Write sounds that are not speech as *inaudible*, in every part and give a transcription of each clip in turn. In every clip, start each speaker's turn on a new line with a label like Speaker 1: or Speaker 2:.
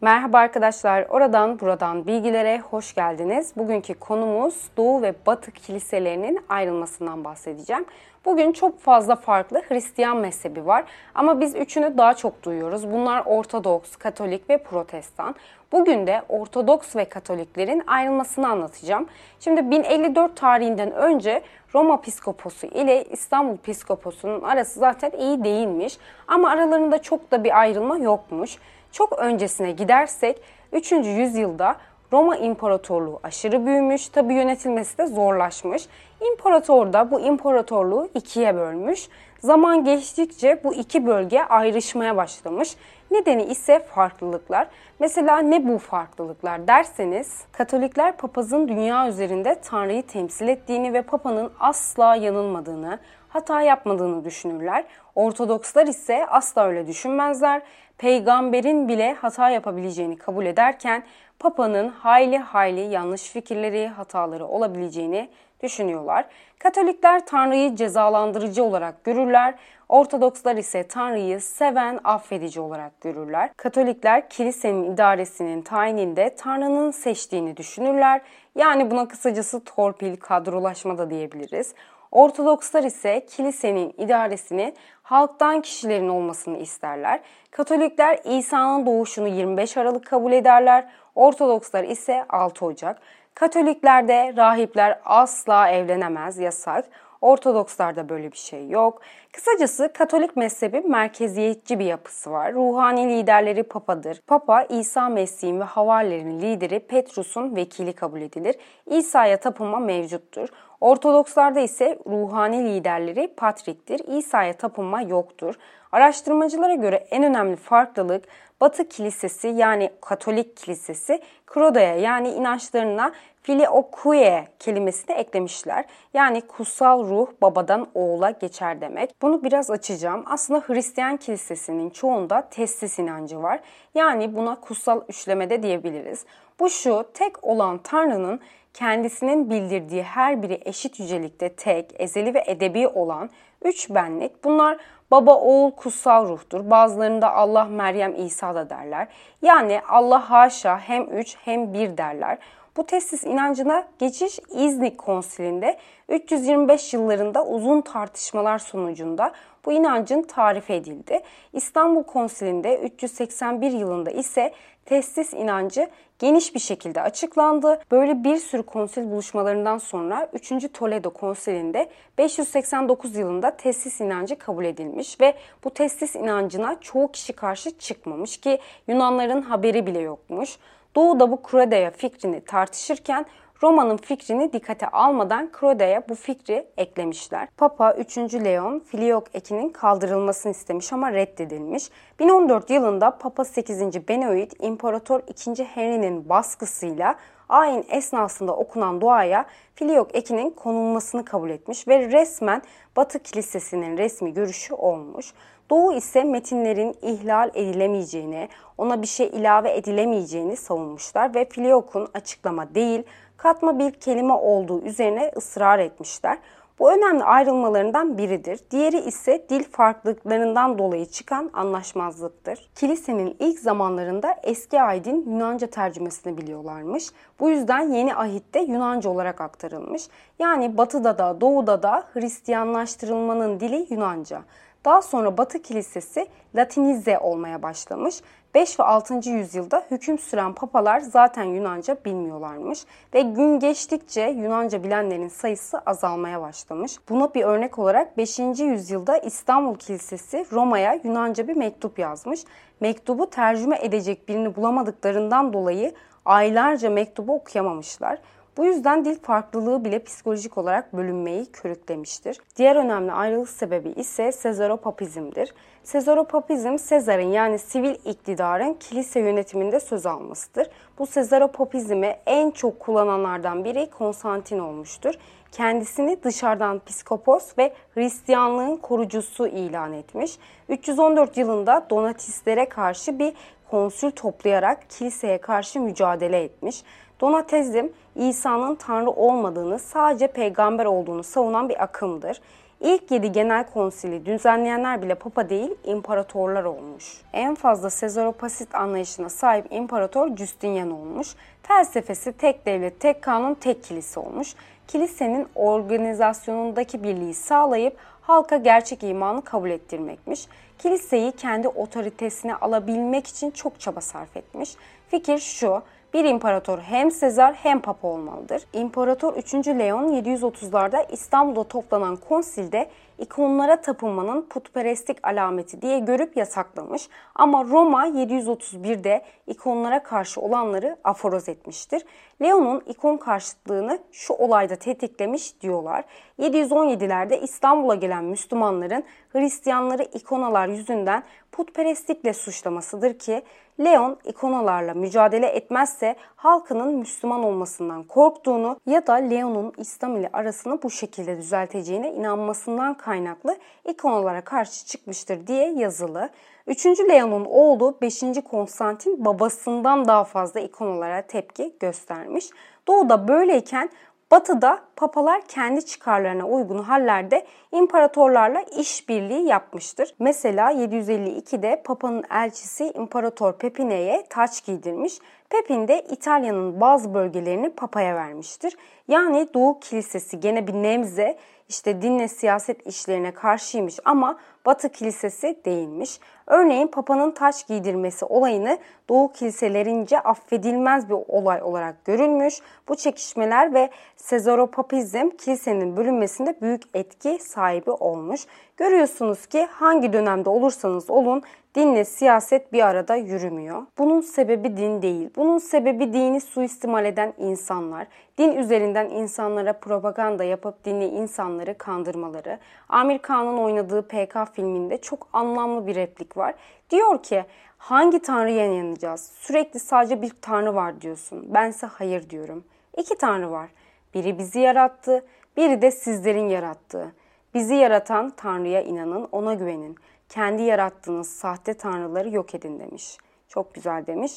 Speaker 1: Merhaba arkadaşlar, oradan buradan bilgilere hoş geldiniz. Bugünkü konumuz Doğu ve Batı kiliselerinin ayrılmasından bahsedeceğim. Bugün çok fazla farklı Hristiyan mezhebi var ama biz üçünü daha çok duyuyoruz. Bunlar Ortodoks, Katolik ve Protestan. Bugün de Ortodoks ve Katoliklerin ayrılmasını anlatacağım. Şimdi 1054 tarihinden önce Roma Piskoposu ile İstanbul Piskoposu'nun arası zaten iyi değilmiş ama aralarında çok da bir ayrılma yokmuş. Çok öncesine gidersek 3. yüzyılda Roma İmparatorluğu aşırı büyümüş, tabi yönetilmesi de zorlaşmış. İmparator da bu imparatorluğu ikiye bölmüş. Zaman geçtikçe bu iki bölge ayrışmaya başlamış. Nedeni ise farklılıklar. Mesela ne bu farklılıklar derseniz Katolikler papazın dünya üzerinde Tanrı'yı temsil ettiğini ve papanın asla yanılmadığını, hata yapmadığını düşünürler. Ortodokslar ise asla öyle düşünmezler. Peygamberin bile hata yapabileceğini kabul ederken Papa'nın hayli hayli yanlış fikirleri, hataları olabileceğini düşünüyorlar. Katolikler Tanrı'yı cezalandırıcı olarak görürler. Ortodokslar ise Tanrı'yı seven, affedici olarak görürler. Katolikler kilisenin idaresinin tayininde Tanrı'nın seçtiğini düşünürler. Yani buna kısacası torpil, kadrolaşma da diyebiliriz. Ortodokslar ise kilisenin idaresini halktan kişilerin olmasını isterler. Katolikler İsa'nın doğuşunu 25 Aralık kabul ederler. Ortodokslar ise 6 Ocak. Katoliklerde rahipler asla evlenemez, yasak. Ortodokslarda böyle bir şey yok. Kısacası Katolik mezhebi merkeziyetçi bir yapısı var. Ruhani liderleri papadır. Papa İsa Mesih'in ve havarilerin lideri Petrus'un vekili kabul edilir. İsa'ya tapınma mevcuttur. Ortodokslarda ise ruhani liderleri patriktir. İsa'ya tapınma yoktur. Araştırmacılara göre en önemli farklılık Batı Kilisesi yani Katolik Kilisesi Kroda'ya yani inançlarına filiokuye kelimesini eklemişler. Yani kutsal ruh babadan oğula geçer demek. Bunu biraz açacağım. Aslında Hristiyan kilisesinin çoğunda testis inancı var. Yani buna kutsal üçlemede diyebiliriz. Bu şu tek olan Tanrı'nın kendisinin bildirdiği her biri eşit yücelikte tek, ezeli ve edebi olan üç benlik. Bunlar baba, oğul, kutsal ruhtur. Bazılarında Allah, Meryem, İsa da derler. Yani Allah haşa hem üç hem bir derler. Bu testis inancına geçiş İznik konsilinde 325 yıllarında uzun tartışmalar sonucunda bu inancın tarif edildi. İstanbul konsilinde 381 yılında ise testis inancı geniş bir şekilde açıklandı. Böyle bir sürü konsil buluşmalarından sonra 3. Toledo konsilinde 589 yılında testis inancı kabul edilmiş ve bu testis inancına çoğu kişi karşı çıkmamış ki Yunanların haberi bile yokmuş. Doğu'da bu Krodea fikrini tartışırken Roma'nın fikrini dikkate almadan Krode'ye bu fikri eklemişler. Papa 3. Leon Filiok ekinin kaldırılmasını istemiş ama reddedilmiş. 1014 yılında Papa 8. Benoit İmparator 2. Henry'nin baskısıyla ayin esnasında okunan duaya Filiok ekinin konulmasını kabul etmiş ve resmen Batı Kilisesi'nin resmi görüşü olmuş. Doğu ise metinlerin ihlal edilemeyeceğini, ona bir şey ilave edilemeyeceğini savunmuşlar ve Filiok'un açıklama değil, katma bir kelime olduğu üzerine ısrar etmişler. Bu önemli ayrılmalarından biridir. Diğeri ise dil farklılıklarından dolayı çıkan anlaşmazlıktır. Kilisenin ilk zamanlarında eski ahitin Yunanca tercümesini biliyorlarmış. Bu yüzden yeni ahitte Yunanca olarak aktarılmış. Yani batıda da doğuda da Hristiyanlaştırılmanın dili Yunanca. Daha sonra Batı Kilisesi Latinize olmaya başlamış. 5 ve 6. yüzyılda hüküm süren papalar zaten Yunanca bilmiyorlarmış ve gün geçtikçe Yunanca bilenlerin sayısı azalmaya başlamış. Buna bir örnek olarak 5. yüzyılda İstanbul Kilisesi Roma'ya Yunanca bir mektup yazmış. Mektubu tercüme edecek birini bulamadıklarından dolayı aylarca mektubu okuyamamışlar. Bu yüzden dil farklılığı bile psikolojik olarak bölünmeyi körüklemiştir. Diğer önemli ayrılık sebebi ise Sezaropapizmdir. Sezaropapizm, Sezar'ın yani sivil iktidarın kilise yönetiminde söz almasıdır. Bu Sezaropapizmi en çok kullananlardan biri Konstantin olmuştur. Kendisini dışarıdan piskopos ve Hristiyanlığın korucusu ilan etmiş. 314 yılında Donatistlere karşı bir konsül toplayarak kiliseye karşı mücadele etmiş. Donatezm, İsa'nın Tanrı olmadığını, sadece peygamber olduğunu savunan bir akımdır. İlk 7 genel konsili düzenleyenler bile papa değil imparatorlar olmuş. En fazla Sezaropasit anlayışına sahip imparator Justinian olmuş. Felsefesi tek devlet, tek kanun, tek kilise olmuş. Kilisenin organizasyonundaki birliği sağlayıp halka gerçek imanı kabul ettirmekmiş. Kiliseyi kendi otoritesine alabilmek için çok çaba sarf etmiş. Fikir şu, bir imparator hem Sezar hem Papa olmalıdır. İmparator 3. Leon 730'larda İstanbul'da toplanan konsilde ikonlara tapınmanın putperestlik alameti diye görüp yasaklamış. Ama Roma 731'de ikonlara karşı olanları aforoz etmiştir. Leon'un ikon karşıtlığını şu olayda tetiklemiş diyorlar. 717'lerde İstanbul'a gelen Müslümanların Hristiyanları ikonalar yüzünden putperestlikle suçlamasıdır ki Leon ikonalarla mücadele etmezse halkının Müslüman olmasından korktuğunu ya da Leon'un İslam ile arasını bu şekilde düzelteceğine inanmasından kaynaklı ikonalara karşı çıkmıştır diye yazılı. 3. Leon'un oğlu 5. Konstantin babasından daha fazla ikonalara tepki göstermiş. Doğuda böyleyken Batı'da papalar kendi çıkarlarına uygun hallerde imparatorlarla işbirliği yapmıştır. Mesela 752'de papanın elçisi İmparator Pepine'ye taç giydirmiş. Pepin de İtalya'nın bazı bölgelerini papaya vermiştir. Yani Doğu Kilisesi gene bir nemze işte dinle siyaset işlerine karşıymış ama Batı Kilisesi değilmiş. Örneğin Papa'nın taç giydirmesi olayını Doğu kiliselerince affedilmez bir olay olarak görülmüş. Bu çekişmeler ve Sezaropapizm kilisenin bölünmesinde büyük etki sahibi olmuş. Görüyorsunuz ki hangi dönemde olursanız olun dinle siyaset bir arada yürümüyor. Bunun sebebi din değil. Bunun sebebi dini suistimal eden insanlar. Din üzerinden insanlara propaganda yapıp dinle insanları kandırmaları. Amir Khan'ın oynadığı PK filminde çok anlamlı bir replik var. Diyor ki hangi tanrıya inanacağız? Sürekli sadece bir tanrı var diyorsun. Bense hayır diyorum. İki tanrı var. Biri bizi yarattı, biri de sizlerin yarattığı. Bizi yaratan Tanrı'ya inanın, ona güvenin. Kendi yarattığınız sahte tanrıları yok edin demiş. Çok güzel demiş.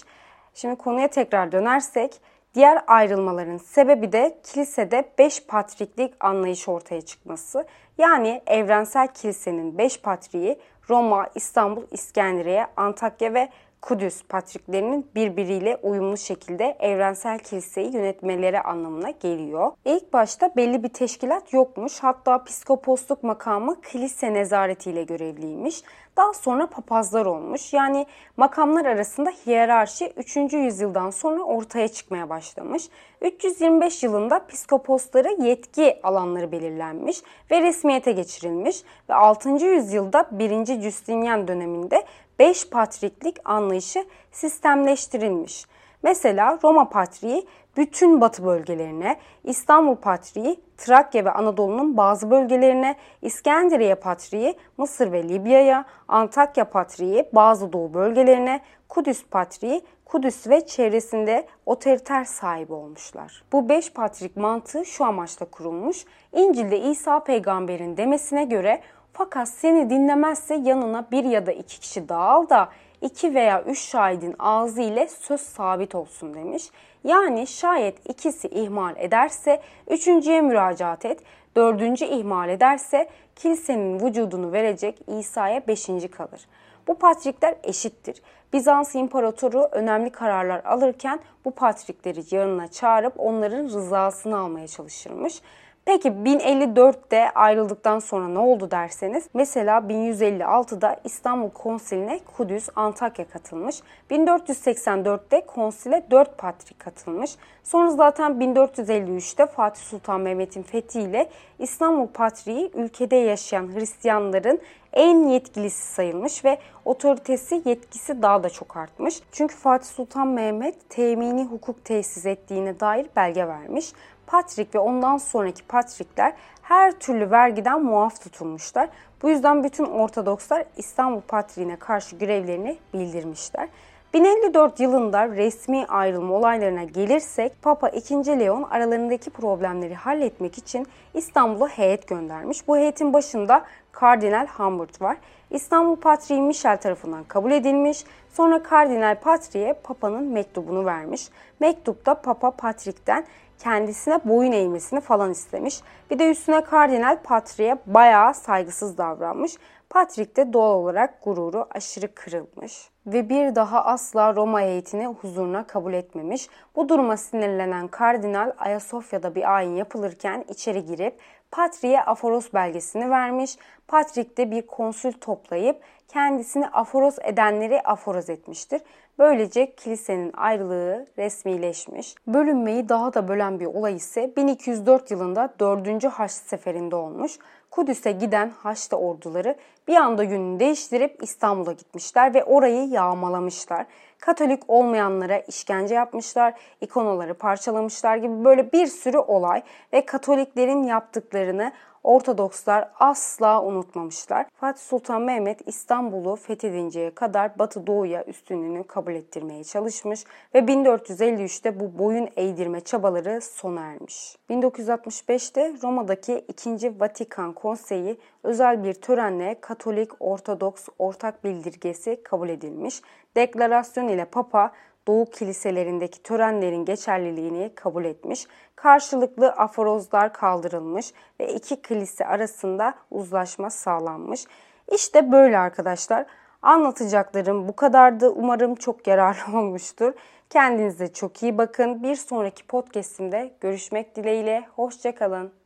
Speaker 1: Şimdi konuya tekrar dönersek, diğer ayrılmaların sebebi de kilisede beş patriklik anlayışı ortaya çıkması. Yani evrensel kilisenin beş patriği Roma, İstanbul, İskenderiye, Antakya ve Kudüs patriklerinin birbiriyle uyumlu şekilde evrensel kiliseyi yönetmeleri anlamına geliyor. İlk başta belli bir teşkilat yokmuş. Hatta piskoposluk makamı kilise nezaretiyle görevliymiş. Daha sonra papazlar olmuş. Yani makamlar arasında hiyerarşi 3. yüzyıldan sonra ortaya çıkmaya başlamış. 325 yılında piskoposlara yetki alanları belirlenmiş ve resmiyete geçirilmiş ve 6. yüzyılda 1. Justinian döneminde 5 patriklik anlayışı sistemleştirilmiş. Mesela Roma Patriği bütün batı bölgelerine, İstanbul Patriği Trakya ve Anadolu'nun bazı bölgelerine, İskenderiye Patriği Mısır ve Libya'ya, Antakya Patriği bazı doğu bölgelerine, Kudüs Patriği Kudüs ve çevresinde otoriter sahibi olmuşlar. Bu beş patrik mantığı şu amaçla kurulmuş. İncil'de İsa peygamberin demesine göre fakat seni dinlemezse yanına bir ya da iki kişi daha al da iki veya üç şahidin ağzı ile söz sabit olsun demiş. Yani şayet ikisi ihmal ederse üçüncüye müracaat et, dördüncü ihmal ederse kilisenin vücudunu verecek İsa'ya beşinci kalır. Bu patrikler eşittir. Bizans İmparatoru önemli kararlar alırken bu patrikleri yanına çağırıp onların rızasını almaya çalışırmış. Peki 1054'te ayrıldıktan sonra ne oldu derseniz mesela 1156'da İstanbul Konsili'ne Kudüs, Antakya katılmış. 1484'te konsile 4 patrik katılmış. Sonra zaten 1453'te Fatih Sultan Mehmet'in fethiyle İstanbul Patriği ülkede yaşayan Hristiyanların en yetkilisi sayılmış ve otoritesi yetkisi daha da çok artmış. Çünkü Fatih Sultan Mehmet temini hukuk tesis ettiğine dair belge vermiş. Patrik ve ondan sonraki Patrikler her türlü vergiden muaf tutulmuşlar. Bu yüzden bütün Ortodokslar İstanbul Patriğine karşı görevlerini bildirmişler. 1054 yılında resmi ayrılma olaylarına gelirsek Papa II. Leon aralarındaki problemleri halletmek için İstanbul'a heyet göndermiş. Bu heyetin başında Kardinal Humbert var. İstanbul Patriği Michel tarafından kabul edilmiş. Sonra Kardinal Patrick'e Papa'nın mektubunu vermiş. Mektupta Papa Patrick'ten kendisine boyun eğmesini falan istemiş. Bir de üstüne Kardinal Patrick'e bayağı saygısız davranmış. Patrick de doğal olarak gururu aşırı kırılmış ve bir daha asla Roma heyetini huzuruna kabul etmemiş. Bu duruma sinirlenen kardinal Ayasofya'da bir ayin yapılırken içeri girip Patrick'e aforos belgesini vermiş. Patrick de bir konsül toplayıp kendisini aforoz edenleri aforoz etmiştir. Böylece kilisenin ayrılığı resmileşmiş. Bölünmeyi daha da bölen bir olay ise 1204 yılında 4. Haç Seferi'nde olmuş. Kudüs'e giden Haçlı orduları bir anda yönünü değiştirip İstanbul'a gitmişler ve orayı yağmalamışlar. Katolik olmayanlara işkence yapmışlar, ikonaları parçalamışlar gibi böyle bir sürü olay ve Katoliklerin yaptıklarını Ortodokslar asla unutmamışlar. Fatih Sultan Mehmet İstanbul'u fethedinceye kadar Batı Doğu'ya üstünlüğünü kabul ettirmeye çalışmış ve 1453'te bu boyun eğdirme çabaları sona ermiş. 1965'te Roma'daki 2. Vatikan Konseyi özel bir törenle Katolik Ortodoks ortak bildirgesi kabul edilmiş. Deklarasyon ile Papa Doğu kiliselerindeki törenlerin geçerliliğini kabul etmiş, karşılıklı aforozlar kaldırılmış ve iki kilise arasında uzlaşma sağlanmış. İşte böyle arkadaşlar. Anlatacaklarım bu kadardı. Umarım çok yararlı *laughs* olmuştur. Kendinize çok iyi bakın. Bir sonraki podcastimde görüşmek dileğiyle. Hoşçakalın.